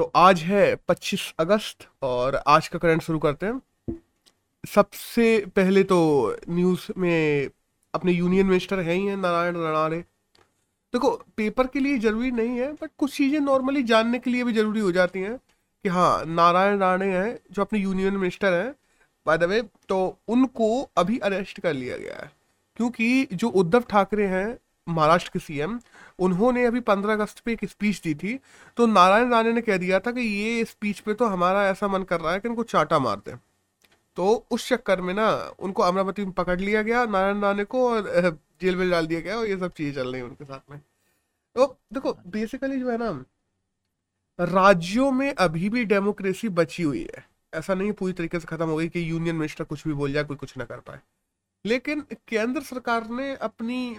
तो आज है 25 अगस्त और आज का करंट शुरू करते हैं। सबसे पहले तो न्यूज़ में अपने यूनियन मिनिस्टर हैं ही हैं, नारायण रणारे। देखो पेपर के लिए ज़रूरी नहीं है बट कुछ चीज़ें नॉर्मली जानने के लिए भी ज़रूरी हो जाती हैं कि हाँ नारायण राणे हैं, जो अपने यूनियन मिनिस्टर हैं। बाय द वे तो उनको अभी अरेस्ट कर लिया गया है, क्योंकि जो उद्धव ठाकरे हैं महाराष्ट्र के सीएम उन्होंने अभी पंद्रह अगस्त पे एक स्पीच दी थी तो नारायण राणे ने कह दिया था कि ये स्पीच पे तो हमारा ऐसा मन कर रहा है कि इनको चाटा मार दें। तो उस चक्कर में ना, उनको अमरावती में पकड़ लिया गया, नारायण राणे को और जेल में डाल दिया गया और ये सब चीज़ें चल रही उनके साथ में। तो देखो बेसिकली जो है ना, राज्यों में अभी भी डेमोक्रेसी बची हुई है। ऐसा नहीं पूरी तरीके से खत्म हो गई कि यूनियन मिनिस्टर कुछ भी बोल जाए, कोई कुछ ना कर पाए। लेकिन केंद्र सरकार ने अपनी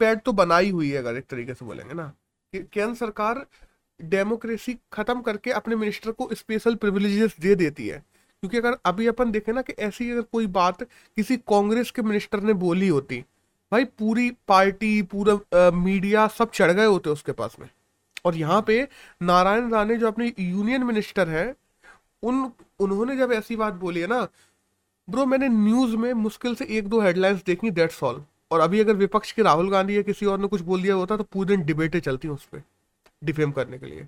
पैड तो बनाई हुई है, अगर एक तरीके से बोलेंगे ना, कि केंद्र सरकार डेमोक्रेसी खत्म करके अपने मिनिस्टर को स्पेशल प्रिविलेजेस दे देती है। क्योंकि अगर अभी अपन देखें ना कि ऐसी अगर कोई बात किसी कांग्रेस के मिनिस्टर ने बोली होती, भाई पूरी पार्टी, पूरा मीडिया सब चढ़ गए होते उसके पास में। और यहाँ पे नारायण राणे जो अपने यूनियन मिनिस्टर हैं, उन, उन्होंने जब ऐसी बात बोली है ना, ब्रो, मैंने न्यूज़ में मुश्किल से एक दो हेडलाइंस देखी दैट्स ऑल और अभी अगर विपक्ष के राहुल गांधी या किसी और ने कुछ बोल दिया होता तो पूरे दिन डिबेटें चलती उस पर डिफेम करने के लिए।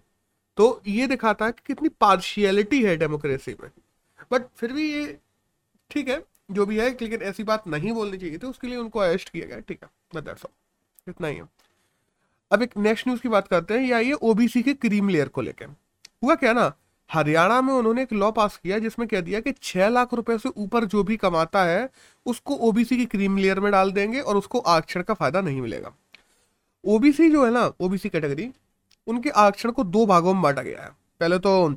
तो ये दिखाता है कि कितनी पार्शियलिटी है डेमोक्रेसी में। बट फिर भी ये ठीक है, जो भी है, लेकिन ऐसी बात नहीं बोलनी चाहिए थी, उसके लिए उनको अरेस्ट किया गया, ठीक है इतना ही है। अब एक नेक्स्ट न्यूज़ की बात करते हैं, या ये ओबीसी के क्रीम लेयर को लेकर हुआ क्या ना हरियाणा में उन्होंने एक लॉ पास किया जिसमें कह दिया कि छह लाख रुपए से ऊपर जो भी कमाता है, उसको ओबीसी की क्रीम लेयर में डाल देंगे और उसको आरक्षण का फ़ायदा नहीं मिलेगा। ओबीसी जो है ना ओबीसी कैटेगरी उनके आरक्षण को दो भागों में बांटा गया है। पहले तो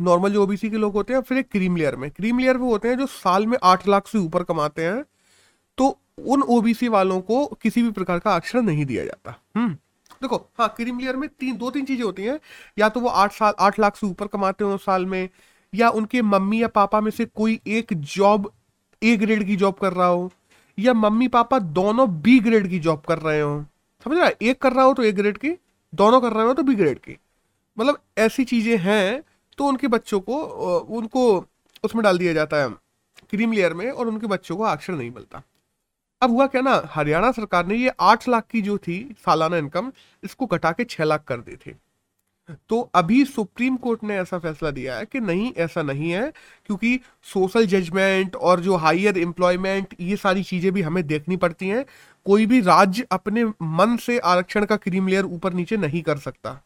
नॉर्मल जो ओबीसी के लोग होते हैं, फिर एक क्रीम लेयर में। क्रीम लेयर वो होते हैं जो साल में आठ लाख से ऊपर कमाते हैं तो उन ओबीसी वालों को किसी भी प्रकार का आरक्षण नहीं दिया जाता। हम्म। देखो हाँ क्रीम लेयर में तीन, दो, तीन चीज़ें होती हैं। या तो वो आठ साल, आठ लाख से ऊपर कमाते हो साल में, या उनके मम्मी या पापा में से कोई एक जॉब ए ग्रेड की जॉब कर रहा हो, या मम्मी, पापा दोनों बी ग्रेड की जॉब कर रहे हो। समझ रहा एक कर रहा हो तो ए ग्रेड की, दोनों कर रहे हो तो बी ग्रेड की। मतलब ऐसी चीज़ें हैं तो उनके बच्चों को उनको उसमें डाल दिया जाता है क्रीम लेयर में, और उनके बच्चों को अक्षर नहीं मिलता। अब हुआ क्या ना, हरियाणा सरकार ने ये आठ लाख की जो थी सालाना इनकम, इसको घटा के छह लाख कर दी थी। तो अभी सुप्रीम कोर्ट ने ऐसा फैसला दिया है कि नहीं, ऐसा नहीं है, क्योंकि सोशल जजमेंट और जो हायर एम्प्लॉयमेंट, ये सारी चीज़ें भी हमें देखनी पड़ती हैं। कोई भी राज्य अपने मन से आरक्षण का क्रीम लेयर ऊपर नीचे नहीं कर सकता,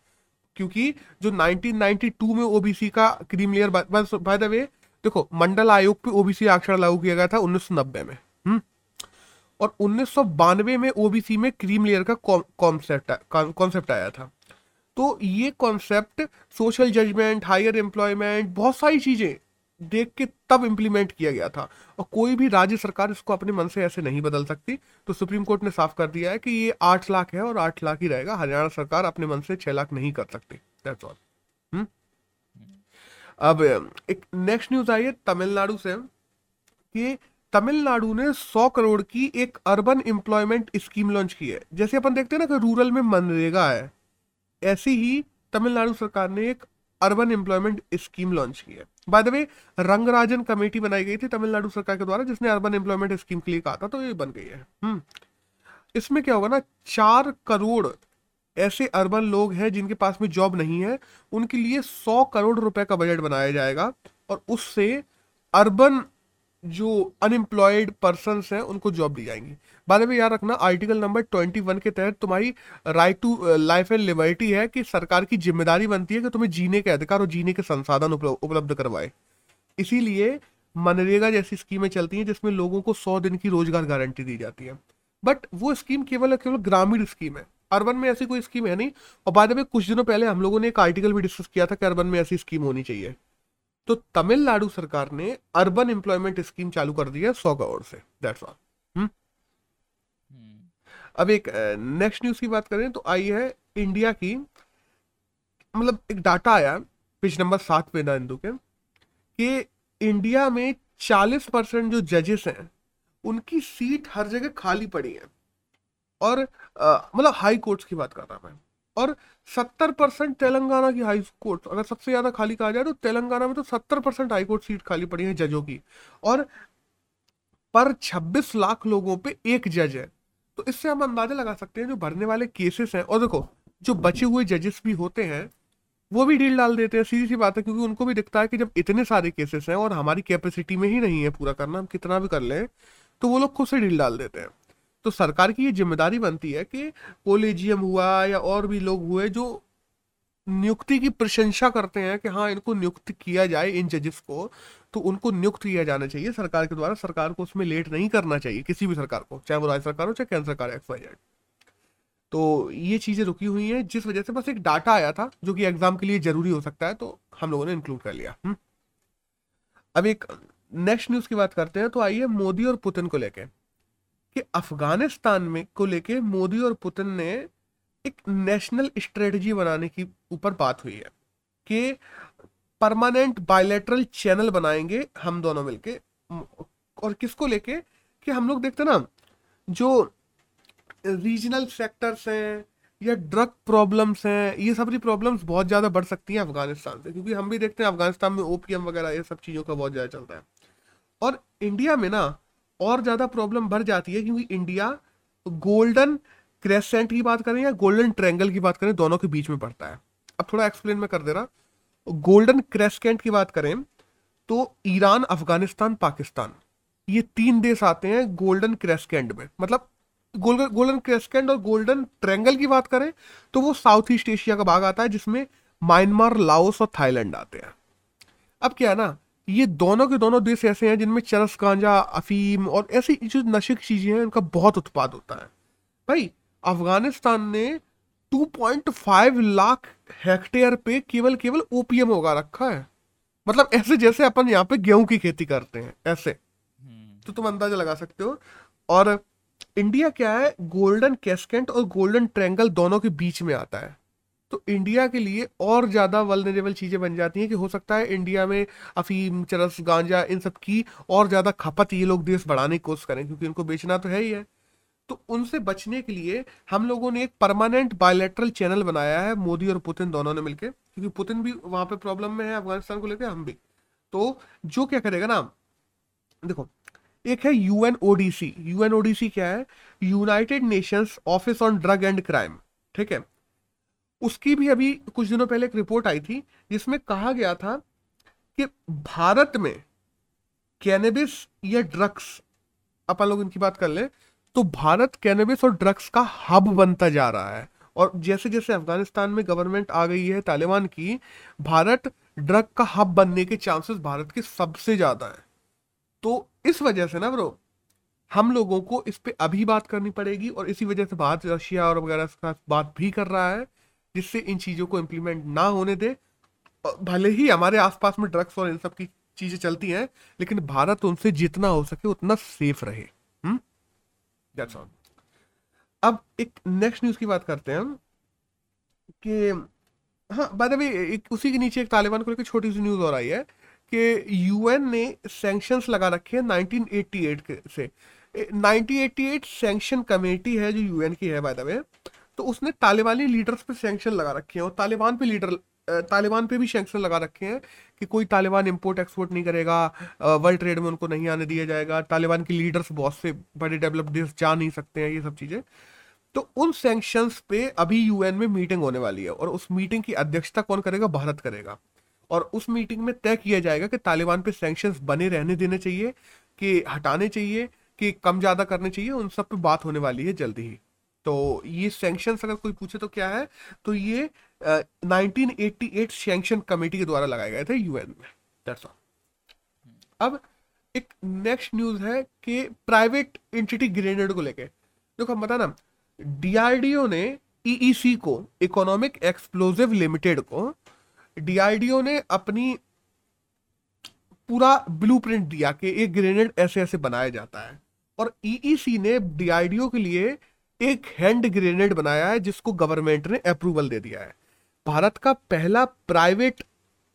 क्योंकि जो 1992 में ओबीसी का cream layer by the way देखो, मंडल आयोग पे ओबीसी आरक्षण लागू किया गया था 1990 में हम्म। और उन्नीस में ओबीसी में क्रीम लेयर का कॉन्सेप्ट कॉन्सेप्ट आया था। तो ये concept social judgement higher employment बहुत सारी चीज़ें देख के तब इम्प्लीमेंट किया गया था। और कोई भी राज्य सरकार इसको अपने मन से ऐसे नहीं बदल सकती। तो सुप्रीम कोर्ट ने साफ़ कर दिया है कि ये आठ लाख है और आठ लाख ही रहेगा। हरियाणा सरकार अपने मन से छह लाख नहीं कर सकती। That's all hmm? अब एक नेक्स्ट न्यूज़ आई है तमिलनाडु से कि तमिलनाडु ने 100 करोड़ की एक अर्बन एम्प्लॉयमेंट स्कीम लॉन्च की है। जैसे अपन देखते हैं ना कि रूरल में मनरेगा है, ऐसी ही तमिलनाडु सरकार ने एक अर्बन एम्प्लॉयमेंट स्कीम लॉन्च की है। By the way Rangarajan committee बनाई गई थी तमिलनाडु सरकार के द्वारा, जिसने अर्बन एम्प्लॉयमेंट स्कीम के लिए कहा था तो ये बन गई है। हम्म। इसमें क्या होगा ना, चार करोड़ ऐसे अर्बन लोग हैं जिनके पास में जॉब नहीं है, उनके लिए सौ करोड़ रुपए का बजट बनाया जाएगा, और उससे अर्बन जो अनएम्प्लॉयड पर्सन हैं, उनको जॉब दी जाएँगी। बाद में याद रखना आर्टिकल नंबर ट्वेंटी वन के तहत तुम्हारी right to life and liberty है कि सरकार की ज़िम्मेदारी बनती है कि तुम्हें जीने के अधिकार और जीने के संसाधन उपलब्ध करवाए। इसीलिए मनरेगा जैसी स्कीमें चलती हैं, जिसमें लोगों को सौ दिन की रोज़गार गारंटी दी जाती है। बट वो स्कीम केवल केवल ग्रामीण स्कीम है। अर्बन में ऐसी कोई स्कीम है नहीं। और बाद में कुछ दिनों पहले हम लोगों ने एक आर्टिकल भी डिस्कस किया था कि अर्बन में ऐसी स्कीम होनी चाहिए। तो तमिलनाडु सरकार ने अर्बन एम्प्लॉयमेंट स्कीम चालू कर दी है सौ करोड़ से दैट्स ऑल अब एक नेक्स्ट न्यूज़ की बात करें तो आई है इंडिया की मतलब एक डाटा आया पेज नंबर सात पे ना हिंदू के कि इंडिया में चालीस परसेंट जो जजेस हैं उनकी सीट हर जगह खाली पड़ी है। और मतलब हाई कोर्ट्स की बात कर रहा हूँ मैं। और सत्तर परसेंट तेलंगाना की हाई कोर्ट अगर सबसे ज़्यादा खाली कहा जाए तो तेलंगाना में तो सत्तर परसेंट हाई कोर्ट सीट खाली पड़ी है जजों की। और पर 26 लाख लोगों पे एक जज है। तो इससे हम अंदाज़ा लगा सकते हैं जो भरने वाले केसेस हैं, और देखो, जो बचे हुए जजेस भी होते हैं, वो भी डील डाल देते हैं, सीधी सी बात है, क्योंकि उनको भी दिखता है कि जब इतने सारे केसेस हैं और हमारी कैपेसिटी में ही नहीं है पूरा करना, हम कितना भी कर लें तो वो लोग खुद से डील डाल देते हैं। तो सरकार की ये ज़िम्मेदारी बनती है कि कोलेजियम हुआ या और भी लोग हुए जो नियुक्ति की प्रशंसा करते हैं कि हाँ इनको नियुक्त किया जाए इन जजेस को तो उनको नियुक्त किया जाना चाहिए सरकार के द्वारा सरकार को उसमें लेट नहीं करना चाहिए किसी भी सरकार को, चाहे वो राज्य सरकार हो, चाहे केंद्र सरकार एक्स वाई जेड तो ये चीज़ें रुकी हुई हैं, जिस वजह से बस एक डाटा आया था, जो कि एग्ज़ाम के लिए ज़रूरी हो सकता है तो हम लोगों ने इंक्लूड कर लिया हुँ? हम्म। अब एक नेक्स्ट न्यूज़ की बात करते हैं तो आइए मोदी और पुतिन को लेके कि अफ़गानिस्तान में को लेके मोदी और पुतिन ने एक नेशनल स्ट्रेटजी बनाने की ऊपर बात हुई है कि परमानेंट बायलेटरल चैनल बनाएँगे हम दोनों मिलके, और किसको लेके? कि हम लोग देखते ना, जो रीजनल सेक्टर्स हैं या ड्रग प्रॉब्लम्स हैं, ये सब प्रॉब्लम्स बहुत ज़्यादा बढ़ सकती हैं अफ़गानिस्तान से, क्योंकि हम भी देखते हैं अफ़गानिस्तान में ओपीएम वगैरह ये सब चीज़ों का बहुत ज़्यादा चलता है। और इंडिया में ना और ज़्यादा प्रॉब्लम बढ़ जाती है क्योंकि इंडिया गोल्डन क्रेसेंट की बात करें या गोल्डन ट्रैंगल की बात करें, दोनों के बीच में पड़ता है। अब थोड़ा एक्सप्लेन मैं कर दे रहा। गोल्डन क्रेसकेंट की बात करें तो ईरान, अफ़गानिस्तान, पाकिस्तान, ये तीन देश आते हैं गोल्डन क्रेसकेंट में। मतलब गोल्डन क्रेस्केंट और गोल्डन ट्रैंगल की बात करें तो वो साउथ ईस्ट एशिया का भाग आता है, जिसमें म्यांमार लाओस और थाईलैंड आते हैं। अब क्या है ना ये दोनों के दोनों देश ऐसे हैं जिनमें चरस गांजा अफीम और ऐसी जो नशे की चीज़ें हैं उनका बहुत उत्पाद होता है। भाई अफ़गानिस्तान ने 2.5 लाख हेक्टेयर पे केवल केवल ओपीएम उगा रखा है। मतलब ऐसे जैसे अपन यहाँ पे गेहूँ की खेती करते हैं ऐसे। हम्म। तो तुम अंदाज़ा लगा सकते हो। और इंडिया क्या है गोल्डन कैस्केंट और गोल्डन ट्रैंगल दोनों के बीच में आता है। तो इंडिया के लिए और ज़्यादा वलनरेबल चीज़ें बन जाती हैं कि हो सकता है इंडिया में अफीम, चरस, गांजा, इन सब की और ज़्यादा खपत ये लोग देश बढ़ाने की कोशिश करें, क्योंकि उनको बेचना तो है ही है। तो उनसे बचने के लिए हम लोगों ने एक परमानेंट बायोलेट्रल चैनल बनाया है, मोदी और पुतिन दोनों ने मिलकर क्योंकि पुतिन भी वहाँ पे प्रॉब्लम में है, अफ़गानिस्तान को लेकर हम भी। तो जो क्या करेगा ना, देखो, एक है यूएनओडीसी यूएनओडीसी क्या है? United Nations office on drug and crime ठीक है? उसकी भी अभी कुछ दिनों पहले एक रिपोर्ट आई थी, जिसमें कहा गया था कि भारत में कैनेबिस या ड्रग्स अपन लोग इनकी बात कर ले तो भारत कैनबिस और ड्रग्स का हब बनता जा रहा है। और जैसे जैसे अफ़गानिस्तान में गवर्नमेंट आ गई है, तालिबान की, भारत ड्रग का हब बनने के चांसेस भारत के सबसे ज़्यादा है। तो इस वजह से ना ब्रो हम लोगों को इस पर अभी बात करनी पड़ेगी और इसी वजह से भारत रशिया और वगैरह का बात भी कर रहा है। जिससे इन चीज़ों को इम्प्लीमेंट ना होने दे। भले ही हमारे आसपास में ड्रग्स और इन सब की चीज़ें चलती हैं, लेकिन भारत उनसे जितना हो सके उतना सेफ़ रहे। दैट्स ऑल अब एक नेक्स्ट न्यूज़ की बात करते हैं कि हाँ बाय एक उसी के नीचे एक तालिबान को लेकर छोटी सी न्यूज़ और आई है, कि यूएन ने सैंक्शंस लगा रखे हैं 1988 के से। 1988 सैंक्शन कमेटी है जो यूएन की है बाय द वे तो उसने तालिबानी लीडर्स पे सैंक्शन लगा रखे हैं और तालिबान पे लीडर तालिबान पे भी सैंक्शन लगा रखे हैं कि कोई तालिबान इंपोर्ट एक्सपोर्ट नहीं करेगा वर्ल्ड ट्रेड में उनको नहीं आने दिया जाएगा, तालिबान के लीडर्स बहुत से बड़े डेवलप्ड देश जा नहीं सकते हैं, ये सब चीज़ें। तो उन सैंक्शंस पे अभी यूएन में मीटिंग होने वाली है और उस मीटिंग की अध्यक्षता कौन करेगा? भारत करेगा। और उस मीटिंग में तय किया जाएगा कि तालिबान पे सैंक्शंस बने रहने देने चाहिए, कि हटाने चाहिए, कि कम ज़्यादा करने चाहिए, उन सब पे बात होने वाली है जल्दी ही। तो ये सैंक्शन अगर कोई पूछे तो क्या है? तो ये nineteen eighty eight sanction committee के द्वारा लगाए गए थे यूएन में। दैट्स ऑल अब एक नेक्स्ट न्यूज़ है कि प्राइवेट एंटिटी ग्रेनेड को लेके। देखो हम बता ना डीआरडीओ ने ईईसी e को इकोनॉमिक एक्सप्लोजिव लिमिटेड को डीआरडीओ ने अपनी पूरा ब्लूप्रिंट दिया कि एक ग्रेनेड ऐसे ऐसे बनाया जाता है। और ईईसी e ने डीआरडीओ के लिए एक हैंड ग्रेनेड बनाया है, जिसको गवर्नमेंट ने अप्रूवल दे दिया है। भारत का पहला प्राइवेट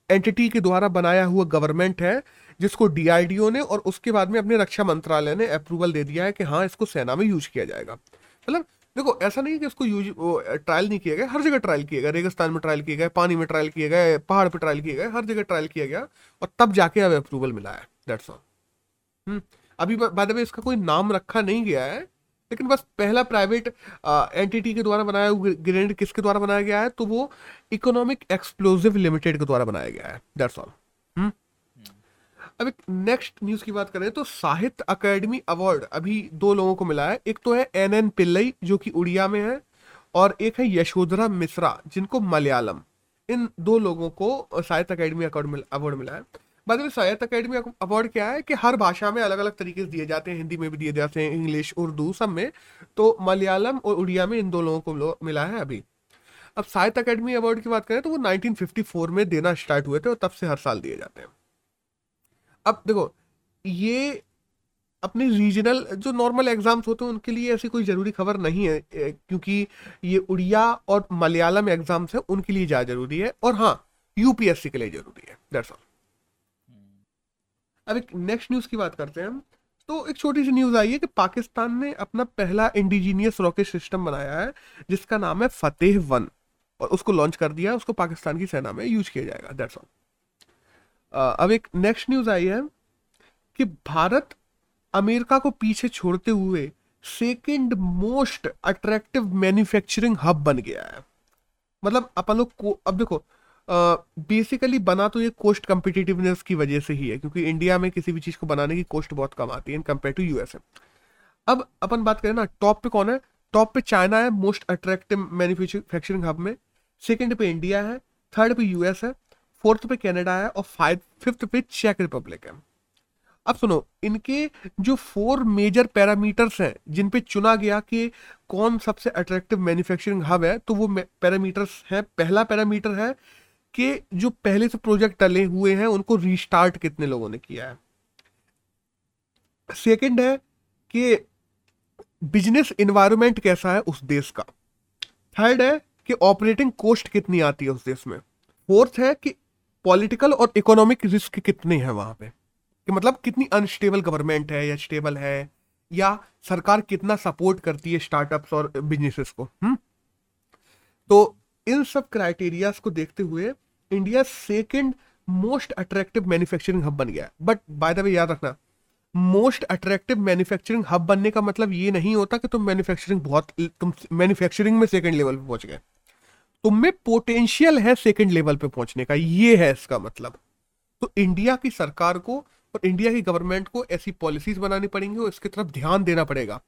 एंटिटी के द्वारा बनाया हुआ गवर्नमेंट है, जिसको डीआरडीओ ने और उसके बाद में अपने रक्षा मंत्रालय ने अप्रूवल दे दिया है कि हाँ इसको सेना में यूज़ किया जाएगा। मतलब देखो, ऐसा नहीं कि उसको यूज़ ट्रायल नहीं किया गया, हर जगह ट्रायल किया गया। रेगिस्तान में ट्रायल किया गया, पानी में ट्रायल किया गया, पहाड़ पर ट्रायल किया गया, हर जगह ट्रायल किया गया और तब जाके अब अप्रूवल मिला है। दैट्स ऑल अभी बाद में इसका कोई नाम रखा नहीं गया है लेकिन बस पहला प्राइवेट एंटिटी के द्वारा बनाया ग्रेनेड किसके द्वारा बनाया गया है? तो वो इकोनॉमिक एक्सप्लोजिव लिमिटेड के द्वारा बनाया गया है। दैट्स ऑल अब एक नेक्स्ट न्यूज़ की बात करें तो साहित्य अकेडमी अवार्ड अभी दो लोगों को मिला है। एक तो है एन एन पिल्लई जो कि उड़िया में है, और एक है यशोधरा मिश्रा, जिनको मलयालम। इन दो लोगों को साहित्य अकेडमी अवार्ड मिला है। बाद में साहित्य अकेडमी अवार्ड क्या है कि हर भाषा में अलग अलग तरीके से दिए जाते हैं। हिंदी में भी दिए जाते हैं, इंग्लिश, उर्दू सब में। तो मलयालम और उड़िया में इन दो लोगों को मिला है अभी। अब साहित्य अकेडमी अवार्ड की बात करें तो वो 1954 में देना स्टार्ट हुए थे और तब से हर साल दिए जाते हैं। अब देखो, ये अपने रीजनल जो नॉर्मल एग्ज़ाम्स होते हैं, उनके लिए ऐसी कोई ज़रूरी खबर नहीं है क्योंकि ये उड़िया और मलयालम एग्ज़ाम्स हैं, उनके लिए ज़्यादा ज़रूरी है और हाँ यूपीएससी के लिए ज़रूरी है दैट्स ऑल अब एक नेक्स्ट न्यूज़ की बात करते हैं हम। तो एक छोटी सी न्यूज़ आई है कि पाकिस्तान ने अपना पहला इंडिजीनियस रॉकेट सिस्टम बनाया है, जिसका नाम है फतेह वन। और उसको लॉन्च कर दिया उसको पाकिस्तान की सेना में यूज़ किया जाएगा दैट्स ऑल अब एक नेक्स्ट न्यूज़ आई है कि भारत अमेरिका को पीछे छोड़ते हुए second most attractive manufacturing hub बन गया है। मतलब अपन लोग को, अब देखो बेसिकली uh, बना तो ये कोस्ट कम्पिटिटिवनेस की वजह से ही है क्योंकि इंडिया में किसी भी चीज़ को बनाने की कोस्ट बहुत कम आती है इन कंपेयर टू यूएसए अब अपन बात करें ना टॉप पे कौन है? टॉप पे चाइना है मोस्ट अट्रैक्टिव मैन्युफैक्चरिंग हब में. सेकंड पे इंडिया है थर्ड पे यूएस है फोर्थ पे कनाडा है और फाइव फिफ्थ पे चेक रिपब्लिक है. अब सुनो इनके जो फोर मेजर पैरामीटर्स हैं जिन पे चुना गया कि कौन सबसे अट्रैक्टिव मैन्युफैक्चरिंग हब है तो वो पैरामीटर्स हैं पहला पैरामीटर है कि जो पहले से प्रोजेक्ट डले हुए हैं, उनको रीस्टार्ट कितने लोगों ने किया है? सेकंड है कि बिज़नेस इन्वायरमेंट कैसा है उस देश का? थर्ड है कि ऑपरेटिंग कॉस्ट कितनी आती है उस देश में? फोर्थ है कि पॉलिटिकल और इकोनॉमिक रिस्क कितने हैं वहाँ पे? कि मतलब कितनी अनस्टेबल गवर्नमेंट है या स्टेबल है? या सरकार कितना सपोर्ट करती है स्टार्टअप्स और बिजनेसेस को? हुँ? हम्म? तो इन सब क्राइटेरियाज को देखते हुए India second most attractive manufacturing hub बन गया बट बाय द वे याद रखना मोस्ट अट्रैक्टिव मैन्युफैक्चरिंग हब बनने का मतलब ये नहीं होता कि तुम मैन्युफैक्चरिंग बहुत, तुम मैन्युफैक्चरिंग में सेकंड लेवल पे पहुँच गए। तुम में पोटेंशियल है सेकंड लेवल पे पहुँचने का, ये है इसका मतलब। तो इंडिया की सरकार को और इंडिया की गवर्नमेंट को ऐसी पॉलिसीज़ बनानी पड़ेंगी और इसकी तरफ़ ध्यान देना पड़ेगा,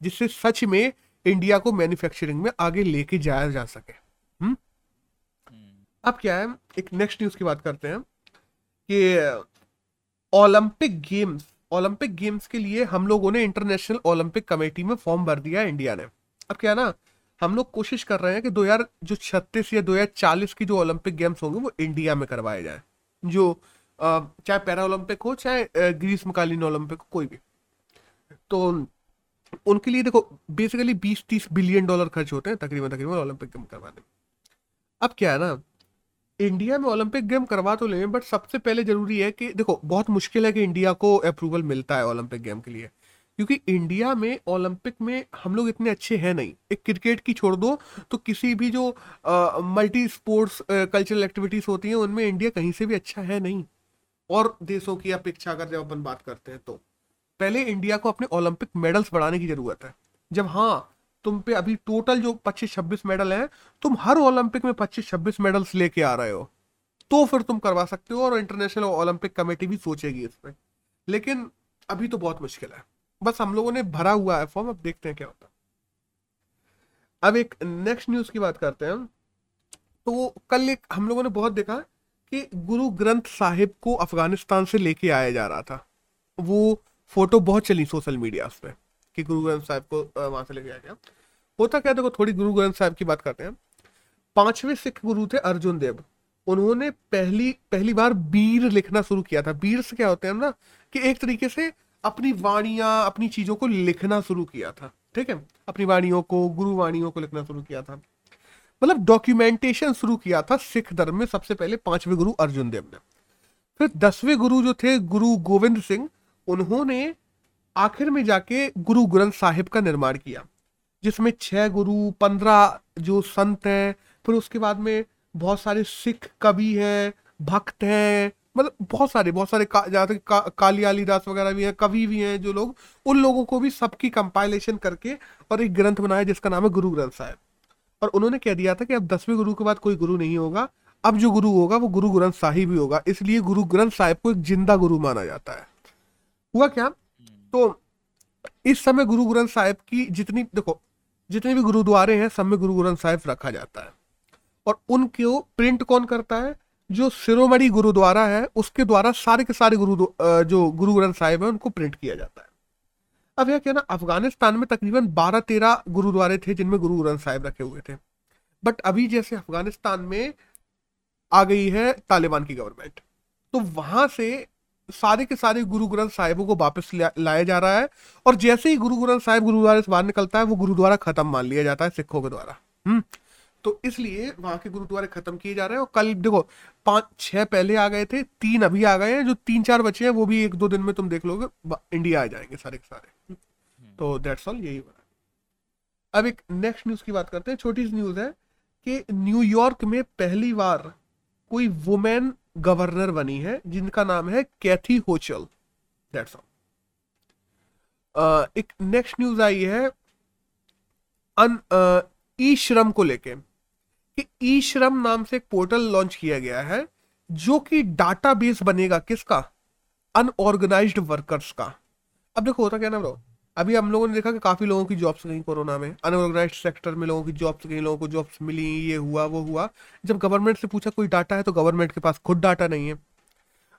जिससे सच में इंडिया को मैन्युफैक्चरिंग में आगे लेके जाया जा सके? अब क्या है, एक नेक्स्ट न्यूज़ की बात करते हैं कि ओलंपिक गेम्स ओलंपिक गेम्स के लिए हम लोगों ने इंटरनेशनल ओलंपिक कमेटी में फॉर्म भर दिया है इंडिया ने। अब क्या ना, हम लोग कोशिश कर रहे हैं कि दो हज़ार जो छत्तीस या दो हज़ार चालीस की जो ओलंपिक गेम्स होंगे, वो इंडिया में करवाए जाए। जो चाहे पैरा ओलंपिक हो, चाहे ग्रीष्मकालीन ओलंपिक हो, कोई भी। तो उनके लिए देखो बेसिकली बीस तीस बिलियन डॉलर खर्च होते हैं तकरीबन तकरीबन ओलंपिक गेम करवाने। में अब क्या है ना इंडिया में ओलंपिक गेम करवा तो लें बट सबसे पहले ज़रूरी है कि, देखो, बहुत मुश्किल है कि इंडिया को अप्रूवल मिलता है ओलंपिक गेम के लिए। क्योंकि इंडिया में ओलंपिक में हम लोग इतने अच्छे हैं नहीं। एक क्रिकेट की छोड़ दो तो किसी भी जो मल्टी स्पोर्ट्स कल्चरल एक्टिविटीज़ होती हैं, उनमें इंडिया कहीं से भी अच्छा है नहीं। और देशों की अपेक्षा अगर जब अपन बात करते हैं तो। पहले इंडिया को अपने ओलंपिक मेडल्स बढ़ाने की ज़रूरत है। जब हाँ तुम पे अभी टोटल जो 25-26 मेडल हैं, तुम हर ओलंपिक में 25-26 मेडल्स लेके आ रहे हो। तो फिर तुम करवा सकते हो और इंटरनेशनल ओलंपिक कमेटी भी सोचेगी इस पर लेकिन अभी तो बहुत मुश्किल है। बस हम लोगों ने भरा हुआ है फॉर्म अब देखते हैं क्या होता अब एक नेक्स्ट न्यूज़ की बात करते हैं। तो कल एक हम लोगों ने बहुत देखा कि गुरु ग्रंथ साहिब को अफ़गानिस्तान से लेके आया जा रहा था। वो फ़ोटो बहुत चली सोशल मीडिया पर कि गुरु ग्रंथ साहिब को वहाँ से लेके आया गया होता क्या, देखो, थोड़ी गुरु ग्रंथ साहिब की बात करते हैं पाँचवें सिख गुरु थे अर्जुन देव। उन्होंने पहली पहली बार बीर लिखना शुरू किया था। बीर से क्या होते हैं ना, कि एक तरीके से अपनी वाणियाँ, अपनी चीज़ों को लिखना शुरू किया था। ठीक है? अपनी वाणियों को, गुरु वाणियों को लिखना शुरू किया था। मतलब डॉक्यूमेंटेशन शुरू किया था सिख धर्म में सबसे पहले पाँचवें गुरु अर्जुन देव ने। फिर दसवें गुरु जो थे, गुरु गोविंद सिंह, उन्होंने आखिर में जाके गुरु ग्रंथ साहिब का निर्माण किया जिसमें छह गुरु पंद्रह जो संत हैं फिर उसके बाद में बहुत सारे सिख कवि हैं भक्त हैं मतलब बहुत सारे बहुत सारे का, जहाँ तक का, काली आलीदास वगैरह भी हैं कवि भी हैं जो लोग उन लोगों को भी सबकी कंपाइलेशन करके और एक ग्रंथ बनाया जिसका नाम है गुरु ग्रंथ साहिब। और उन्होंने कह दिया था कि अब दसवें गुरु के बाद कोई गुरु नहीं होगा अब जो गुरु होगा वो गुरु ग्रंथ साहिब ही होगा इसलिए गुरु ग्रंथ साहिब को एक ज़िंदा गुरु माना जाता है। हुआ क्या? तो इस समय गुरु ग्रंथ साहिब की जितनी, देखो, जितने भी गुरुद्वारे हैं, सब में गुरु ग्रंथ साहिब रखा जाता है। और उनको प्रिंट कौन करता है? जो शिरोमणि गुरुद्वारा है, उसके द्वारा सारे के सारे गुरु जो गुरु ग्रंथ साहिब है, उनको प्रिंट किया जाता है। अब यह क्या ना, अफ़गानिस्तान में तकरीबन बारह तेरह गुरुद्वारे थे, जिनमें गुरु ग्रंथ साहिब रखे हुए थे। बट अभी जैसे अफ़गानिस्तान में आ गई है तालिबान की गवर्नमेंट तो वहाँ से सारे के सारे गुरु ग्रंथ साहिबों को वापस लाया जा रहा है और जैसे ही गुरु ग्रंथ साहिब गुरुद्वारे से बाहर निकलता है वो गुरुद्वारा खत्म मान लिया जाता है सिखों के द्वारा। हम्म। तो इसलिए वहाँ के गुरुद्वारे खत्म किए जा रहे हैं और कल देखो पाँच छह पहले आ गए थे तीन अभी आ गए हैं जो तीन चार बचे हैं वो भी एक दो दिन में तुम देख लोगे इंडिया आ जाएँगे सारे के सारे। तो दैट्स ऑल यही बना अब एक नेक्स्ट न्यूज़ की बात करते हैं छोटी सी न्यूज़ है कि न्यूयॉर्क में पहली बार कोई वुमेन गवर्नर बनी है, जिनका नाम है कैथी होचल। दैट्स ऑल एक नेक्स्ट न्यूज़ आई है, अन ई श्रम को लेके, कि ई श्रम नाम से एक पोर्टल लॉन्च किया गया है, जो कि डाटाबेस बनेगा किसका? अनऑर्गेनाइज्ड वर्कर्स का। अब देखो होता क्या ना ब्रो अभी हम लोगों ने देखा कि काफ़ी लोगों की जॉब्स गई कोरोना में। अनऑर्गेनाइज सेक्टर में लोगों की जॉब्स गई, लोगों को जॉब्स मिली, ये हुआ, वो हुआ। जब गवर्नमेंट से पूछा, कोई डाटा है? तो गवर्नमेंट के पास खुद डाटा नहीं है।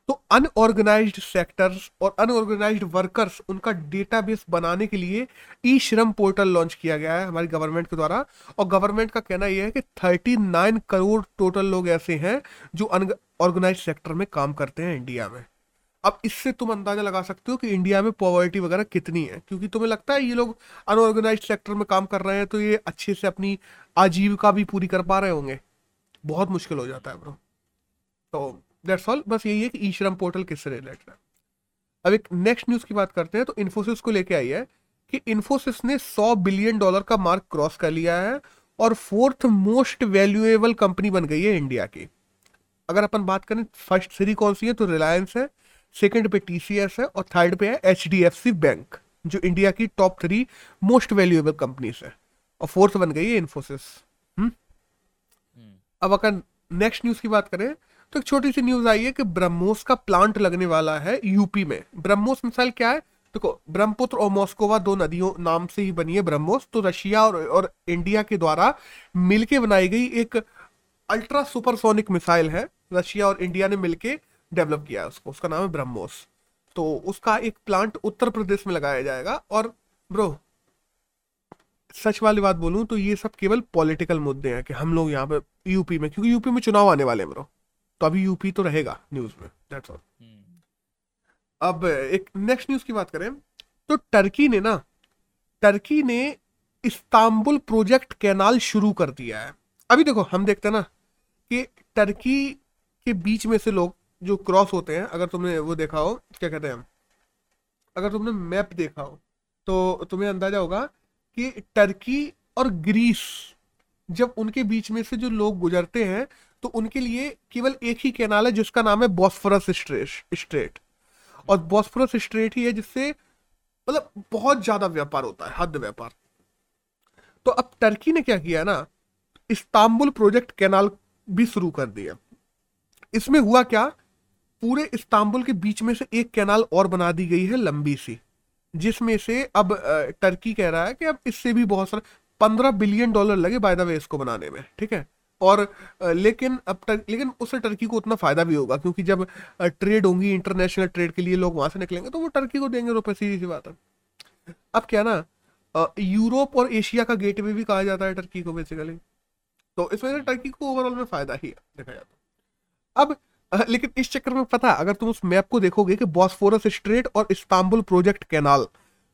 तो अनऑर्गेनाइज सेक्टर्स और अनऑर्गेनाइज वर्कर्स उनका डेटाबेस बनाने के लिए ई श्रम पोर्टल लॉन्च किया गया है हमारी गवर्नमेंट के द्वारा। और गवर्नमेंट का कहना यह है कि 39 करोड़ टोटल लोग ऐसे हैं जो अनऑर्गेनाइज सेक्टर में काम करते हैं इंडिया में। अब इससे तुम अंदाज़ा लगा सकते हो कि इंडिया में पॉवर्टी वगैरह कितनी है, क्योंकि तुम्हें लगता है ये लोग अनऑर्गेनाइज सेक्टर में काम कर रहे हैं तो ये अच्छे से अपनी आजीविका भी पूरी कर पा रहे होंगे। बहुत मुश्किल हो जाता है ब्रो तो दैट्स ऑल बस यही है कि ई श्रम पोर्टल किससे रिलेटेड है। अब एक नेक्स्ट न्यूज़ की बात करते हैं तो इन्फोसिस को लेके आई है कि इन्फोसिस ने 100 बिलियन डॉलर का मार्क क्रॉस कर लिया है और फोर्थ मोस्ट वैल्यूएबल कंपनी बन गई है इंडिया की। अगर अपन बात करें फ़र्स्ट थ्री कौन सी है तो रिलायंस है। सेकंड पे टीसीएस है और थर्ड पे है एचडीएफसी बैंक जो इंडिया की top three most valuable companies है। और फोर्थ बन गई है इन्फोसिस हम्म? हम्म। अब अगर नेक्स्ट न्यूज़ की बात करें तो एक छोटी सी न्यूज़ आई है कि ब्रह्मोस का प्लांट लगने वाला है यूपी में। ब्रह्मोस मिसाइल क्या है? देखो तो ब्रह्मपुत्र और मॉस्कोवा दो नदियों नाम से ही बनी है ब्रह्मोस तो रशिया और, और इंडिया के द्वारा मिलके बनाई गई एक अल्ट्रा सुपरसोनिक मिसाइल है। रशिया और इंडिया ने मिलके डेवलप किया है उसको उसका नाम है ब्रह्मोस। तो उसका एक प्लांट उत्तर प्रदेश में लगाया जाएगा और ब्रो सच वाली बात बोलूँ तो ये सब केवल पॉलिटिकल मुद्दे हैं कि हम लोग यहाँ पे यूपी में क्योंकि यूपी में चुनाव आने वाले हैं ब्रो तो अभी यूपी तो रहेगा न्यूज़ में दैट्स ऑल अब एक नेक्स्ट न्यूज़ की बात करें तो टर्की ने ना टर्की ने इस्तांबुल प्रोजेक्ट कैनाल शुरू कर दिया है। अभी देखो हम देखते हैं ना कि टर्की के बीच में से लोग जो क्रॉस होते हैं, अगर तुमने वो देखा हो, क्या कहते हैं? अगर तुमने मैप देखा हो तो तुम्हें अंदाज़ा होगा कि टर्की और ग्रीस जब उनके बीच में से जो लोग गुजरते हैं तो उनके लिए केवल एक ही कैनाल है, जिसका नाम है बॉस्फरस स्ट्रेट और बॉस्फरस स्ट्रेट ही है, जिससे मतलब बहुत ज़्यादा व्यापार होता है, हद व्यापार. तो अब टर्की ने क्या किया ना, इस्तांबुल प्रोजेक्ट कैनाल भी शुरू कर दिया. इसमें हुआ क्या? पूरे इस्तांबुल के बीच में से एक कैनाल और बना दी गई है लंबी सी जिसमें से अब टर्की कह रहा है कि अब इससे भी बहुत सारे पंद्रह बिलियन डॉलर लगे बाय द वे इसको बनाने में ठीक है? और लेकिन अब टर, लेकिन उससे टर्की को उतना फ़ायदा भी होगा क्योंकि जब ट्रेड होंगी इंटरनेशनल ट्रेड के लिए लोग वहाँ से निकलेंगे तो वो टर्की को देंगे रुपए सीधी सी बात है। अब क्या ना यूरोप और एशिया का गेटवे भी कहा जाता है टर्की को बेसिकली तो इस वजह से टर्की को ओवरऑल में फ़ायदा ही है देखा जाता अब लेकिन इस चक्कर में पता अगर तुम उस मैप को देखोगे कि बॉस्फोरस स्ट्रेट और इस्तांबुल प्रोजेक्ट कैनाल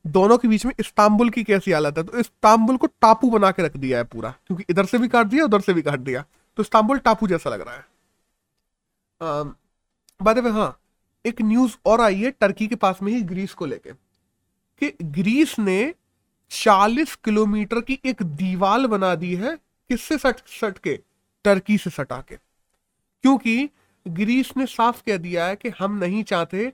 दोनों के बीच में इस्तांबुल की कैसी हालत है तो इस्तांबुल को टापू बना के रख दिया है पूरा, क्योंकि इधर से भी काट दिया, उधर से भी काट दिया तो इस्तांबुल टापू जैसा लग रहा है। बाद में हाँ एक न्यूज़ और आई है टर्की के पास में ही ग्रीस को लेके, कि ग्रीस ने चालीस किलोमीटर की एक दीवाल बना दी है किससे सट सट के? टर्की से सटा के, क्योंकि ग्रीस ने साफ़ कह दिया है कि हम नहीं चाहते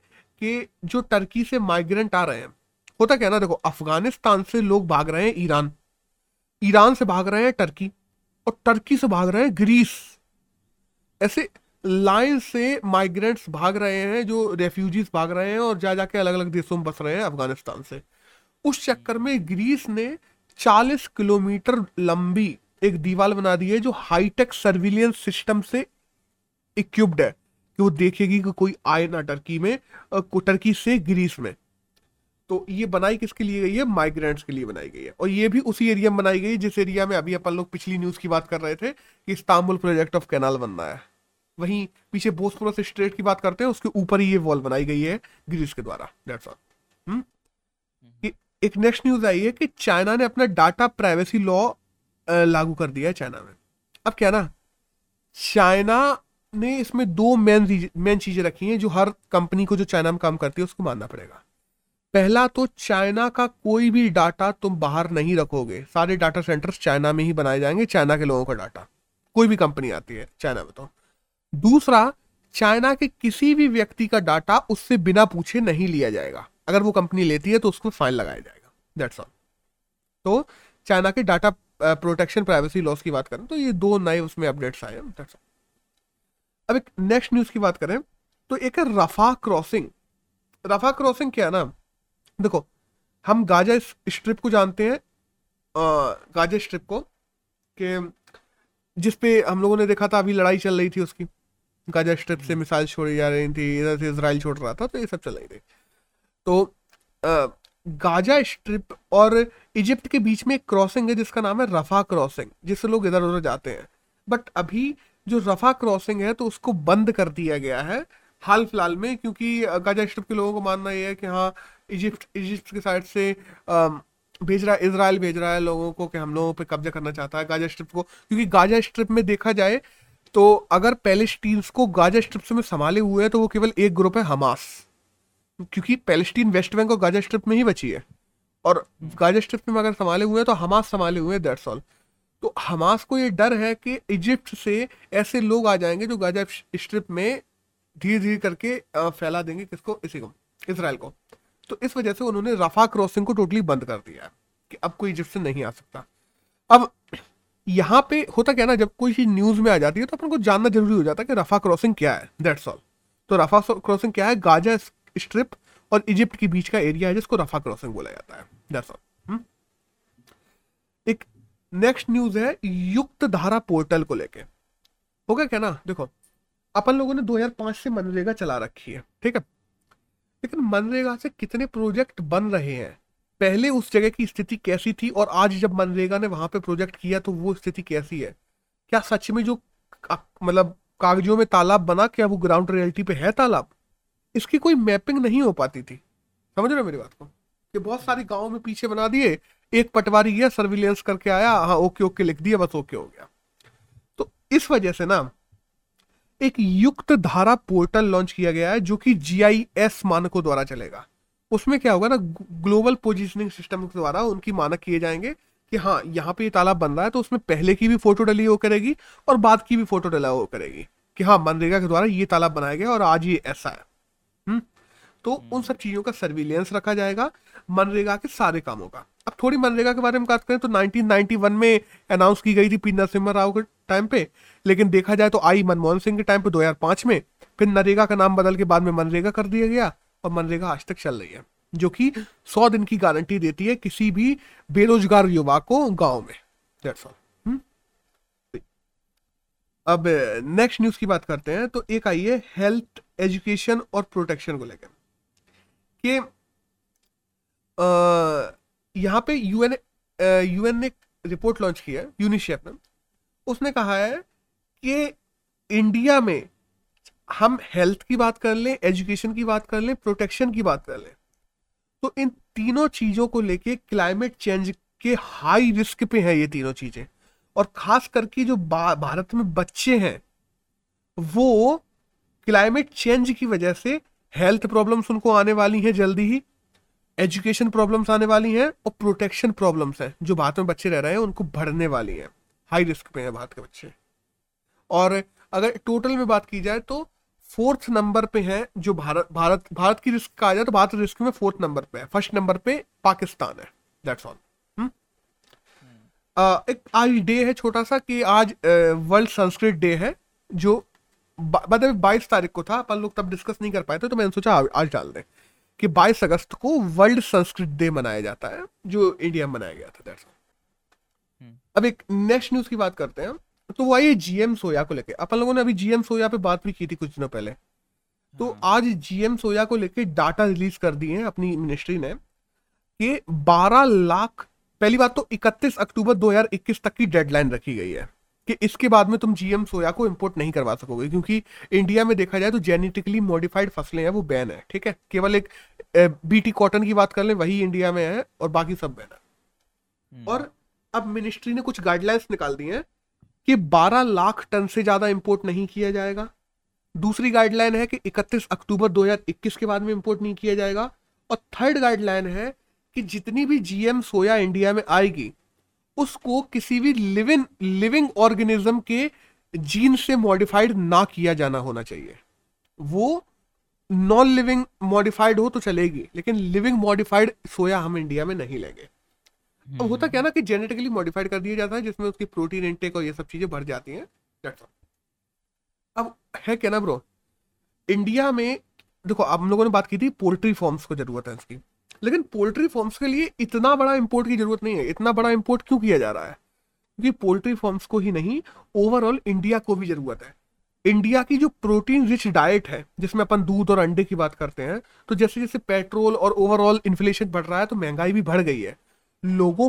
कि जो टर्की से माइग्रेंट आ रहे हैं, होता क्या ना, देखो, अफ़गानिस्तान से लोग भाग रहे हैं ईरान। ईरान से भाग रहे हैं टर्की और टर्की से भाग रहे हैं ग्रीस। ऐसे लाइन से माइग्रेंट्स भाग रहे हैं, जो रेफ्यूजीज भाग रहे हैं और जा जाके अलग अलग देशों में बस रहे हैं अफ़गानिस्तान से। उस चक्कर में ग्रीस ने 40 किलोमीटर लंबी एक दीवार बना दी है जो हाईटेक सर्विलियंस सिस्टम से इक्विप्ड है कि वो देखेगी कि कोई आए ना टर्की में टर्की से ग्रीस में। तो ये बनाई किसके लिए गई है? माइग्रेंट्स के लिए बनाई गई है। और ये भी उसी एरिया में बनाई गई जिस एरिया में अभी अपन लोग पिछली न्यूज़ की बात कर रहे थे कि इस्तांबुल प्रोजेक्ट ऑफ़ कैनाल बनना है। वहीं पीछे बोस्पोरस स्ट्रेट की बात करते हैं, उसके ऊपर ही ये वॉल बनाई गई है ग्रीस के द्वारा। डेट्स ऑल एक नेक्स्ट न्यूज़ आई है कि चाइना ने अपना डाटा प्राइवेसी लॉ लागू कर दिया है चाइना में। अब क्या ना, चाइना ने इसमें दो मेन मेन चीज़ें रखी हैं जो हर कंपनी को जो चाइना में काम करती है, उसको मानना पड़ेगा। पहला तो चाइना का कोई भी डाटा तुम बाहर नहीं रखोगे। सारे डाटा सेंटर्स चाइना में ही बनाए जाएँगे चाइना के लोगों का डाटा कोई भी कंपनी आती है चाइना में तो। दूसरा चाइना के किसी भी व्यक्ति का डाटा उससे बिना पूछे नहीं लिया जाएगा। अगर वो कंपनी लेती है तो उसको फाइन लगाया जाएगा। दैट्स ऑल तो चाइना के डाटा प्रोटेक्शन प्राइवेसी लॉस की बात करें तो ये दो नए उसमें अपडेट्स आए दैट्स ऑल अब एक नेक्स्ट न्यूज़ की बात करें तो एक है रफा क्रॉसिंग रफा क्रॉसिंग क्या है ना? देखो हम गाजा स्ट्रिप को जानते हैं गाजा स्ट्रिप को कि जिस पे हम लोगों ने देखा था अभी लड़ाई चल रही थी उसकी। गाजा स्ट्रिप से मिसाइल छोड़ी जा रही थी इधर से इसराइल छोड़ रहा था तो ये सब चल रही थी। तो आ, गाजा स्ट्रिप और इजिप्ट के बीच में एक क्रॉसिंग है जिसका नाम है रफा क्रॉसिंग जिससे लोग इधर उधर जाते हैं। बट अभी जो रफा क्रॉसिंग है तो उसको बंद कर दिया गया है हाल फ़िलहाल में, क्योंकि गाजा स्ट्रिप के लोगों को मानना यह है कि हाँ इजिप्ट इजिप्ट की साइड से भेज रहा है इसराइल भेज रहा है लोगों को कि हम लोगों पे कब्जा करना चाहता है गाजा स्ट्रिप को। क्योंकि गाजा स्ट्रिप में देखा जाए तो अगर पैलेस्टीन्स को गाजा स्ट्रिप में संभाले हुए हैं तो वो केवल एक ग्रुप है हमास क्योंकि पैलेस्टीन वेस्ट बैंक और गाजा स्ट्रिप में ही बची है। और गाजा स्ट्रिप में अगर संभाले हुए हैं तो हमास संभाले हुए हैं दैट्स ऑल तो हमास को ये डर है कि इजिप्ट से ऐसे लोग आ जाएँगे जो गाजा स्ट्रिप में धीरे धीरे करके फैला देंगे किसको? इसी को, इसराइल को। तो इस वजह से उन्होंने रफा क्रॉसिंग को टोटली बंद कर दिया कि अब कोई इजिप्ट से नहीं आ सकता। अब यहाँ पे होता क्या ना, जब कोई चीज़ न्यूज़ में आ जाती है तो अपन को जानना ज़रूरी हो जाता है कि रफा क्रॉसिंग क्या है दैट्स ऑल तो रफा क्रॉसिंग क्या है? गाजा स्ट्रिप और इजिप्ट के बीच का एरिया है जिसको रफा क्रॉसिंग बोला जाता है दैट्स ऑल नेक्स्ट न्यूज़ है युक्त धारा पोर्टल को लेके। होगा क्या ना? देखो, अपन लोगों ने 2005 से मनरेगा चला रखी है, ठीक है? लेकिन मनरेगा से कितने प्रोजेक्ट बन रहे हैं? पहले उस जगह की स्थिति कैसी थी और आज जब मनरेगा ने वहाँ पे प्रोजेक्ट किया तो वो स्थिति कैसी है? क्या सच में जो मतलब कागजों में तालाब बना, क्या वो ग्राउंड रियलिटी पे है तालाब? इसकी कोई मैपिंग नहीं हो पाती थी। समझ रहे मेरी बात को? कि बहुत सारे गाँव में पीछे बना दिए एक पटवारी गया सर्विलेंस करके आया हाँ ओके ओके लिख दिया, बस ओके हो गया। तो इस वजह से ना, एक युक्त धारा पोर्टल लॉन्च किया गया है, जो कि जीआईएस मानकों द्वारा चलेगा। उसमें क्या होगा ना, ग्लोबल पोजिशनिंग सिस्टम के द्वारा उनकी मानक किए जाएँगे कि हाँ यहाँ पे ये तालाब बन रहा है तो उसमें पहले की भी फ़ोटो डली हो करेगी और बाद की भी फ़ोटो डला हो करेगी कि हाँ मनरेगा के द्वारा ये तालाब बनाया गया और आज ये ऐसा है। हम्म? तो उन सब चीज़ों का सर्विलियंस रखा जाएगा, मनरेगा के सारे कामों का। अब थोड़ी मनरेगा के बारे में बात करें तो 1991 में अनाउंस की गई थी पी नरसिम्हा राव के टाइम पे। लेकिन देखा जाए तो आई मनमोहन सिंह के टाइम पे 2005 में, फिर नरेगा का नाम बदल के बाद में मनरेगा कर दिया गया और मनरेगा आज तक चल रही है, जो कि सौ दिन की गारंटी देती है किसी भी बेरोजगार युवा को गाँव में। That's hmm? अब नेक्स्ट न्यूज़ की बात करते हैं तो एक आई है हेल्थ एजुकेशन और प्रोटेक्शन को लेकर। यहाँ पे यूएन यूएन ने रिपोर्ट लॉन्च किया है यूनिशेफ ने। उसने कहा है कि इंडिया में हम हेल्थ की बात कर लें एजुकेशन की बात कर लें प्रोटेक्शन की बात कर लें तो इन तीनों चीज़ों को लेके क्लाइमेट चेंज के हाई रिस्क पे हैं ये तीनों चीज़ें। और खास करके जो भारत में बच्चे हैं, वो क्लाइमेट चेंज की वजह से हेल्थ प्रॉब्लम्स उनको आने वाली हैं जल्दी ही। एजुकेशन प्रॉब्लम्स आने वाली हैं और प्रोटेक्शन प्रॉब्लम्स हैं। जो भारत में बच्चे रह रहे हैं, उनको बढ़ने वाली हैं। हाई रिस्क पे हैं भारत के बच्चे। और अगर टोटल में बात की जाए तो फोर्थ नंबर पे है जो भारत भारत भारत की रिस्क का आ जाए तो भारत रिस्क में फोर्थ नंबर पे है। फ़र्स्ट नंबर पे पाकिस्तान है। दैट्स ऑल एक आज डे है छोटा सा कि आज वर्ल्ड संस्कृत डे है, जो मतलब बाईस तारीख को था। अपन लोग तब डिस्कस नहीं कर पाए थे तो मैंने सोचा आज डाल दें। कि 22 अगस्त को वर्ल्ड संस्कृत डे मनाया जाता है जो इंडिया में मनाया गया था दैट्स हम्म। अब एक नेक्स्ट न्यूज़ की बात करते हैं तो वो आई जीएम सोया को लेके अपन लोगों ने अभी जीएम सोया पे बात भी की थी कुछ दिनों पहले तो हम्म। आज जीएम सोया को लेके डाटा रिलीज़ कर दिए हैं अपनी मिनिस्ट्री ने कि 12 लाख पहली बात तो 31 अक्टूबर 2021 तक की डेडलाइन रखी गई है कि इसके बाद में तुम जीएम सोया को इंपोर्ट नहीं करवा सकोगे क्योंकि इंडिया में देखा जाए तो जेनेटिकली मॉडिफाइड फ़सलें हैं वो बैन है ठीक है? केवल एक बीटी कॉटन की बात कर ले वही इंडिया में है और बाकी सब बैन है। हम्म। और अब मिनिस्ट्री ने कुछ गाइडलाइंस निकाल दी हैं कि 12 लाख टन से ज़्यादा इंपोर्ट नहीं किया जाएगा। दूसरी गाइडलाइन है कि 31 अक्टूबर 2021 के बाद में इंपोर्ट नहीं किया जाएगा। और थर्ड गाइडलाइन है कि जितनी भी जीएम सोया इंडिया में आएगी उसको किसी भी लिविंग लिविंग ऑर्गेनिज्म के जीन से मॉडिफाइड ना किया जाना होना चाहिए। वो नॉन लिविंग मॉडिफाइड हो तो चलेगी लेकिन लिविंग मॉडिफाइड सोया हम इंडिया में नहीं लेंगे। अब होता क्या ना कि जेनेटिकली मॉडिफाइड कर दिया जाता है जिसमें उसकी प्रोटीन इनटेक और ये सब चीज़ें बढ़ जाती हैं। अब है क्या ना ब्रो इंडिया में देखो आप लोगों ने बात की थी पोल्ट्री फॉर्म्स को ज़रूरत है इसकी। लेकिन पोल्ट्री फॉर्म्स के लिए इतना बड़ा इम्पोर्ट की ज़रूरत नहीं है। इतना बड़ा इम्पोर्ट क्यों किया जा रहा है? क्योंकि पोल्ट्री फॉर्म्स को ही नहीं ओवरऑल इंडिया को भी ज़रूरत है। इंडिया की जो प्रोटीन रिच डाइट है, जिसमें अपन दूध और अंडे की बात करते हैं तो जैसे जैसे पेट्रोल और ओवरऑल इन्फ्लेशन बढ़ रहा है तो महँगाई भी बढ़ गई है। लोगों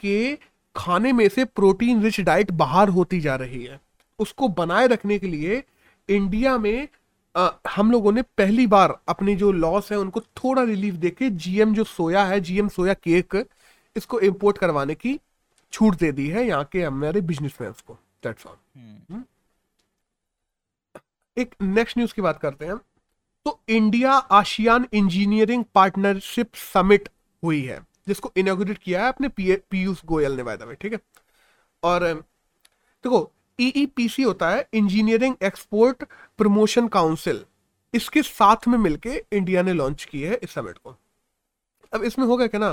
के खाने में से प्रोटीन रिच डाइट बाहर होती जा रही है। उसको बनाए रखने के लिए इंडिया में आ, हम लोगों ने पहली बार अपने जो लॉस है उनको थोड़ा रिलीफ देके जीएम जो सोया है जीएम सोया केक इसको इंपोर्ट करवाने की छूट दे दी है यहाँ के हमारे बिजनेसमैन को। दैट्स ऑल एक नेक्स्ट न्यूज़ की बात करते हैं। तो India ASEAN engineering partnership summit हुई है जिसको इनोग्रेट किया है अपने पीयूष गोयल ने वायदा में ठीक है? और देखो ईईपीसी e e होता है इंजीनियरिंग एक्सपोर्ट प्रमोशन काउंसिल इसके साथ में मिलके इंडिया ने लॉन्च की है इस समिट को. अब इसमें होगा क्या ना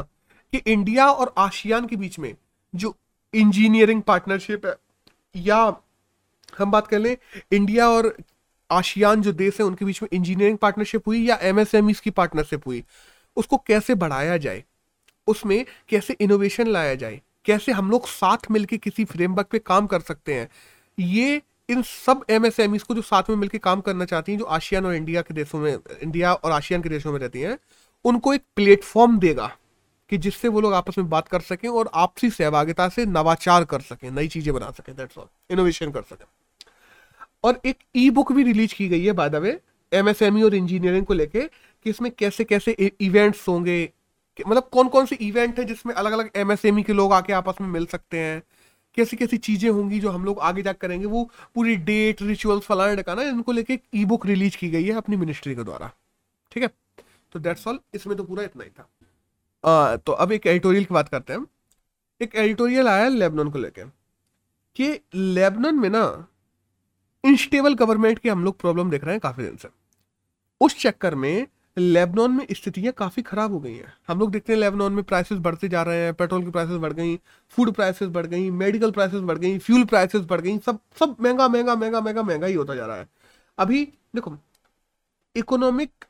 कि इंडिया और आशियान के बीच में जो इंजीनियरिंग पार्टनरशिप है, या हम बात कर लें इंडिया और आशियान जो देश है, उनके बीच में इंजीनियरिंग पार्टनरशिप हुई या एमएसएमई की पार्टनरशिप हुई, उसको कैसे बढ़ाया जाए, उसमें कैसे इनोवेशन लाया जाए कैसे हम लोग साथ मिलकर किसी फ्रेमवर्क पे काम कर सकते हैं? ये इन सब एम को जो साथ में मिलकर काम करना चाहती हैं, जो आशियान और इंडिया के देशों में, इंडिया और आशियान के देशों में रहती हैं, उनको एक प्लेटफॉर्म देगा कि जिससे वो लोग आपस में बात कर सकें और आपसी सहभागिता से नवाचार कर सकें, नई चीज़ें बना सकें दैट्स ऑल इनोवेशन कर सकें। और एक ई बुक भी रिलीज़ की गई है बाय द वे एमएसएमई और इंजीनियरिंग को लेके, कि इसमें कैसे कैसे इवेंट्स होंगे मतलब कौन कौन से इवेंट है जिसमें अलग अलग एमएसएमई के लोग आके आपस में मिल सकते हैं? कैसी कैसी चीज़ें होंगी जो हम लोग आगे जाकर करेंगे? वो पूरी डेट रिचुअल्स का ना इनको लेके ई बुक रिलीज़ की गई है अपनी मिनिस्ट्री के द्वारा। ठीक है? तो डेट्स ऑल इसमें तो पूरा इतना ही था। आ, तो अब एक एडिटोरियल की बात करते हैं एक एडिटोरियल आया लेबनन को लेकर कि लेबनन में ना इनस्टेबल गवर्नमेंट की हम लोग प्रॉब्लम देख रहे हैं काफ़ी दिन से। उस चक्कर में लेबनान में स्थितियाँ काफ़ी ख़राब हो गई हैं। हम लोग देखते हैं लेबनान में प्राइसेस बढ़ते जा रहे हैं पेट्रोल की प्राइसेस बढ़ गई फ़ूड प्राइसेस बढ़ गई मेडिकल प्राइसेस बढ़ गई फ्यूल प्राइसेस बढ़ गई, सब सब महँगा महँगा महँगा महँगा महँगा ही होता जा रहा है। अभी देखो इकोनॉमिक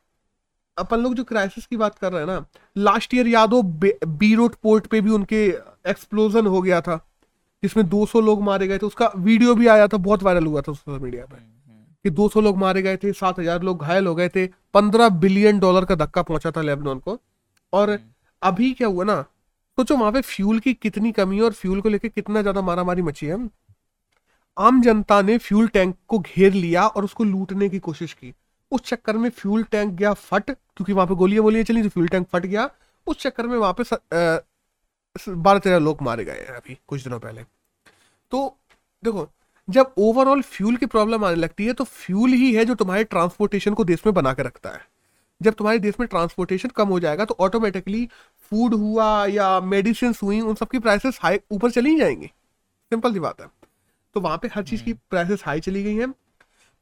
अपन लोग जो क्राइसिस की बात कर रहे हैं ना लास्ट ईयर याद हो बी रोड पोर्ट पे भी उनके एक्सप्लोजन हो गया था, जिसमें 200 लोग मारे गए थे, उसका वीडियो भी आया था, बहुत वायरल हुआ था सोशल मीडिया पे। कि 200 लोग मारे गए थे सात हज़ार लोग घायल हो गए थे पंद्रह बिलियन डॉलर का धक्का पहुँचा था लेबनान को। और हम्म। अभी क्या हुआ ना सोचो तो वहाँ पे फ्यूल की कितनी कमी है और फ्यूल को लेकर कितना ज़्यादा मारामारी मची है। आम जनता ने फ्यूल टैंक को घेर लिया और उसको लूटने की कोशिश की। उस चक्कर में फ्यूल टैंक गया फट क्योंकि वहाँ पे गोलियाँ बोलियाँ चली तो फ्यूल टैंक फट गया। उस चक्कर में वहाँ पे बारह तेरह लोग मारे गए हैं अभी कुछ दिनों पहले। तो देखो जब ओवरऑल फ्यूल की प्रॉब्लम आने लगती है तो फ्यूल ही है जो तुम्हारे ट्रांसपोर्टेशन को देश में बना के रखता है। जब तुम्हारे देश में ट्रांसपोर्टेशन कम हो जाएगा तो ऑटोमेटिकली फ़ूड हुआ या मेडिसिन हुई उन सबकी प्राइसेस हाई ऊपर चली जाएँगी। सिंपल सी बात है। तो वहाँ पे हर चीज़ की प्राइसेस हाई चली गई हैं।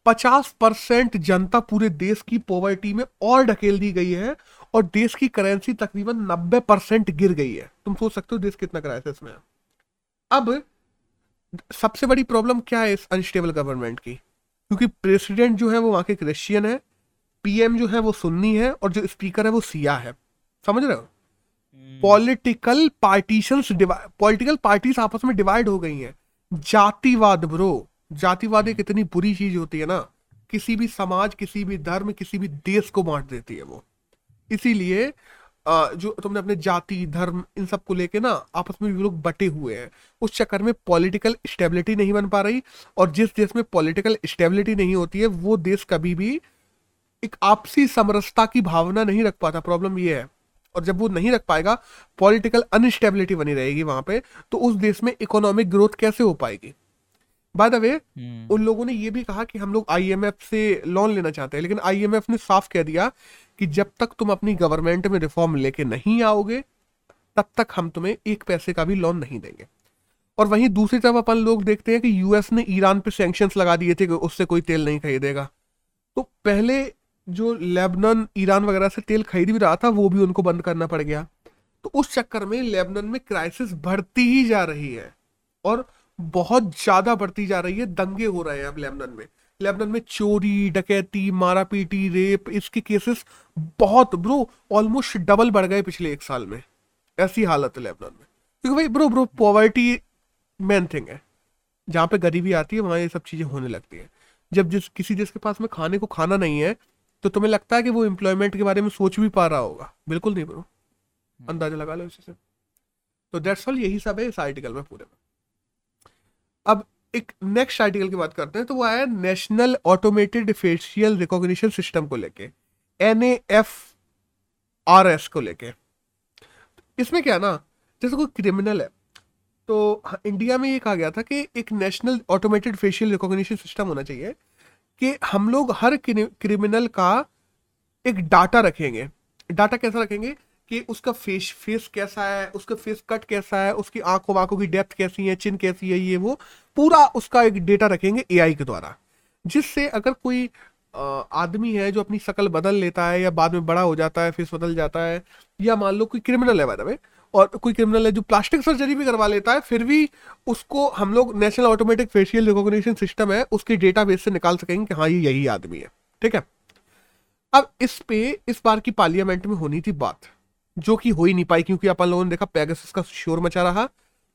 पचास परसेंट जनता पूरे देश की पॉवर्टी में और ढकेल दी गई है और देश की करेंसी तकरीबन नब्बे परसेंट गिर गई है। तुम सोच सकते हो देश कितना क्राइसिस में है। अब सबसे बड़ी प्रॉब्लम क्या है इस अनस्टेबल गवर्नमेंट की? क्योंकि प्रेसिडेंट जो है वो वहाँ के क्रिश्चियन है पीएम जो है वो सुन्नी है और जो स्पीकर है वो सिया है। समझ रहे हो? पॉलिटिकल पार्टीशन पॉलिटिकल पार्टीज़ आपस में डिवाइड हो गई हैं। जातिवाद ब्रो जातिवाद एक इतनी बुरी चीज़ होती है ना किसी भी समाज किसी भी धर्म किसी भी देश को बांट देती है वो। इसीलिए जो तुमने अपने जाति, धर्म, इन सबको लेके ना आपस में लोग बटे हुए हैं। उस चक्कर में पॉलिटिकल स्टेबिलिटी नहीं बन पा रही और जिस देश में पॉलिटिकल स्टेबिलिटी नहीं होती है, वो देश कभी भी एक आपसी समरसता की भावना नहीं रख पाता। प्रॉब्लम ये है और जब वो नहीं रख पाएगा, पॉलिटिकल अनस्टेबिलिटी बनी रहेगी वहाँ पे तो उस देश में इकोनॉमिक ग्रोथ कैसे हो पाएगी? बाय द वे उन लोगों ने ये भी कहा कि हम लोग आईएमएफ से लोन लेना चाहते हैं लेकिन आईएमएफ ने साफ़ कह दिया कि जब तक तुम अपनी गवर्नमेंट में रिफॉर्म लेके नहीं आओगे तब तक हम तुम्हें एक पैसे का भी लोन नहीं देंगे। और वहीं दूसरी तरफ़ अपन लोग देखते हैं कि यूएस ने ईरान पे सैंक्शंस लगा दिए थे कि उससे कोई तेल नहीं खरीदेगा। तो पहले जो लेबनन ईरान वगैरह से तेल खरीद भी रहा था वो भी उनको बंद करना पड़ गया। तो उस चक्कर में लेबनन में क्राइसिस बढ़ती ही जा रही है। और बहुत ज़्यादा बढ़ती जा रही है, दंगे हो रहे हैं अब लेबनन में। लेबनन में चोरी, डकैती मारा पीटी रेप, इसके केसेस बहुत, ब्रो ऑलमोस्ट डबल बढ़ गए पिछले एक साल में। ऐसी हालत है लेबनन में। क्योंकि भाई, bro bro poverty main thing है। जहाँ पे गरीबी आती है, वहाँ ये सब चीज़ें होने लगती है। जब जिस, किसी देश के पास में खाने को खाना नहीं है तो तुम्हें लगता है कि वो एम्प्लॉयमेंट के बारे में सोच भी पा रहा होगा। बिल्कुल नहीं, ब्रो। अंदाज़ा लगा लो इसी से। तो दैट्स ऑल यही सब है इस आर्टिकल में पूरे में। अब एक नेक्स्ट आर्टिकल की बात करते हैं तो वो आया national automated facial recognition system को लेके एन एफ़ आर एस को लेके। इसमें क्या ना, जैसे कोई क्रिमिनल है तो इंडिया में ये कहा गया था कि एक national automated facial recognition system होना चाहिए कि हम लोग हर क्रिमिनल का एक डाटा रखेंगे। डाटा कैसा रखेंगे? कि उसका फेस फेस कैसा है, उसका फेस कट कैसा है, उसकी आँखों वाँखों की डेप्थ कैसी है चिन कैसी है, ये वो पूरा उसका एक डेटा रखेंगे एआई के द्वारा। जिससे अगर कोई आदमी है जो अपनी शक्ल बदल लेता है या बाद में बड़ा हो जाता है फेस बदल जाता है, या मान लो कोई क्रिमिनल है बाय और कोई क्रिमिनल है जो प्लास्टिक सर्जरी भी करवा लेता है, फिर भी उसको हम लोग national automatic facial recognition system है, उसके डेटा बेस से निकाल सकेंगे कि हाँ ये यही आदमी है। ठीक है? अब इस पे, इस बार की पार्लियामेंट में होनी थी बात। जो कि हो ही नहीं पाई, क्योंकि अपन लोगों ने देखा पैगस का शोर मचा रहा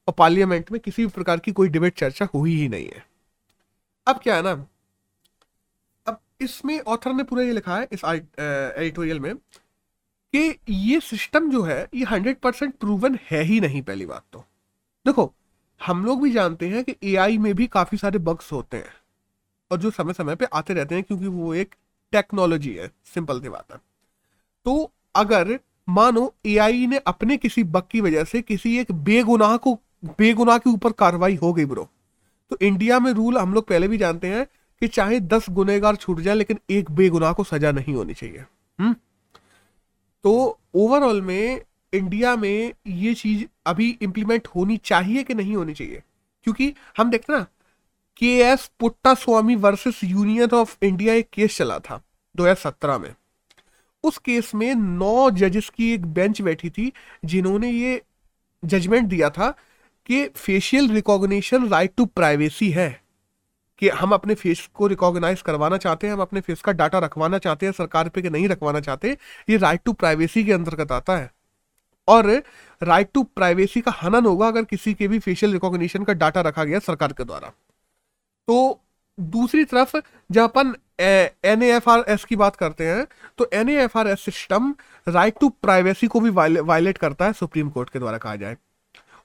और पार्लियामेंट में किसी भी प्रकार की कोई डिबेट चर्चा हुई ही नहीं है। अब क्या है ना? अब इसमें ऑथर ने पूरा ये लिखा है, इस एडिटोरियल में, कि ये सिस्टम जो है, ये हंड्रेड परसेंट प्रूवन है ही नहीं पहली बात तो। देखो, हम लोग भी जानते हैं कि एआई में भी काफ़ी सारे बग्स होते हैं, और जो समय समय पे आते रहते हैं, क्योंकि वो एक टेक्नोलॉजी है सिंपल सी बात है। तो अगर मानो एआई ने अपने किसी बग की वजह से किसी एक बेगुनाह को, बेगुनाह के ऊपर कार्रवाई हो गई ब्रो तो इंडिया में रूल हम लोग पहले भी जानते हैं कि चाहे दस गुनेगार छूट जाए, लेकिन एक बेगुनाह को सजा नहीं होनी चाहिए। हम्म? तो ओवरऑल में इंडिया में ये चीज़ अभी इंप्लीमेंट होनी चाहिए कि नहीं होनी चाहिए? क्योंकि हम देखते ना के S Puttaswamy versus union of India एक केस चला था 2017 में। उस केस में नौ जजेस की एक बेंच बैठी थी, जिन्होंने ये जजमेंट दिया था कि facial recognition right to privacy है, कि हम अपने फेस को रिकॉग्नाइज करवाना चाहते हैं, हम अपने फेस का डाटा रखवाना चाहते हैं, सरकार पे कि नहीं रखवाना चाहते, ये राइट टू प्राइवेसी के अंतर्गत आता है। और राइट टू प्राइवेसी का हनन होगा अगर किसी के भी फेशियल रिकॉग्निशन का डाटा रखा गया सरकार के द्वारा। तो दूसरी तरफ़ जब अपन एन एफ़ आर एस की बात करते हैं तो N A F R S system right to privacy को भी वायलेट करता है सुप्रीम कोर्ट के द्वारा कहा जाए।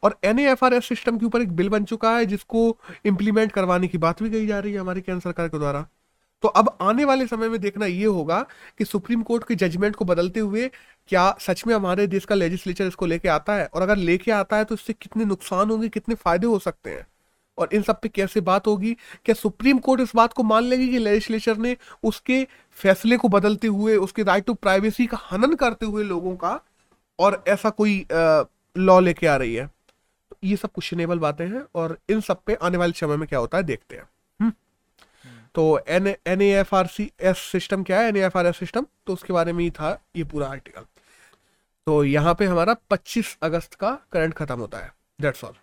और N A F R S system के ऊपर एक बिल बन चुका है, जिसको इंप्लीमेंट करवाने की बात भी कही जा रही है हमारी केंद्र सरकार के द्वारा। तो अब आने वाले समय में देखना ये होगा कि सुप्रीम कोर्ट के जजमेंट को बदलते हुए क्या सच में हमारे देश का लेजिस्लेचर इसको लेके आता है? और अगर लेके आता है तो इससे कितने नुकसान होंगे, कितने फ़ायदे हो सकते हैं? और इन सब पे कैसे बात होगी? क्या सुप्रीम कोर्ट इस बात को मान लेगी कि लेजिस्लेचर ने उसके फैसले को बदलते हुए, उसके राइट टू प्राइवेसी का हनन करते हुए लोगों का और ऐसा कोई लॉ लेके आ रही है? तो ये सब क्वेश्चनेबल बातें हैं और इन सब पे आने वाले समय में क्या होता है, देखते हैं। हम्म? तो N N F R C S system क्या है? N F R S system तो उसके बारे में ही था ये पूरा आर्टिकल तो यहाँ पे हमारा 25 अगस्त का करंट खत्म होता है दैट्स ऑल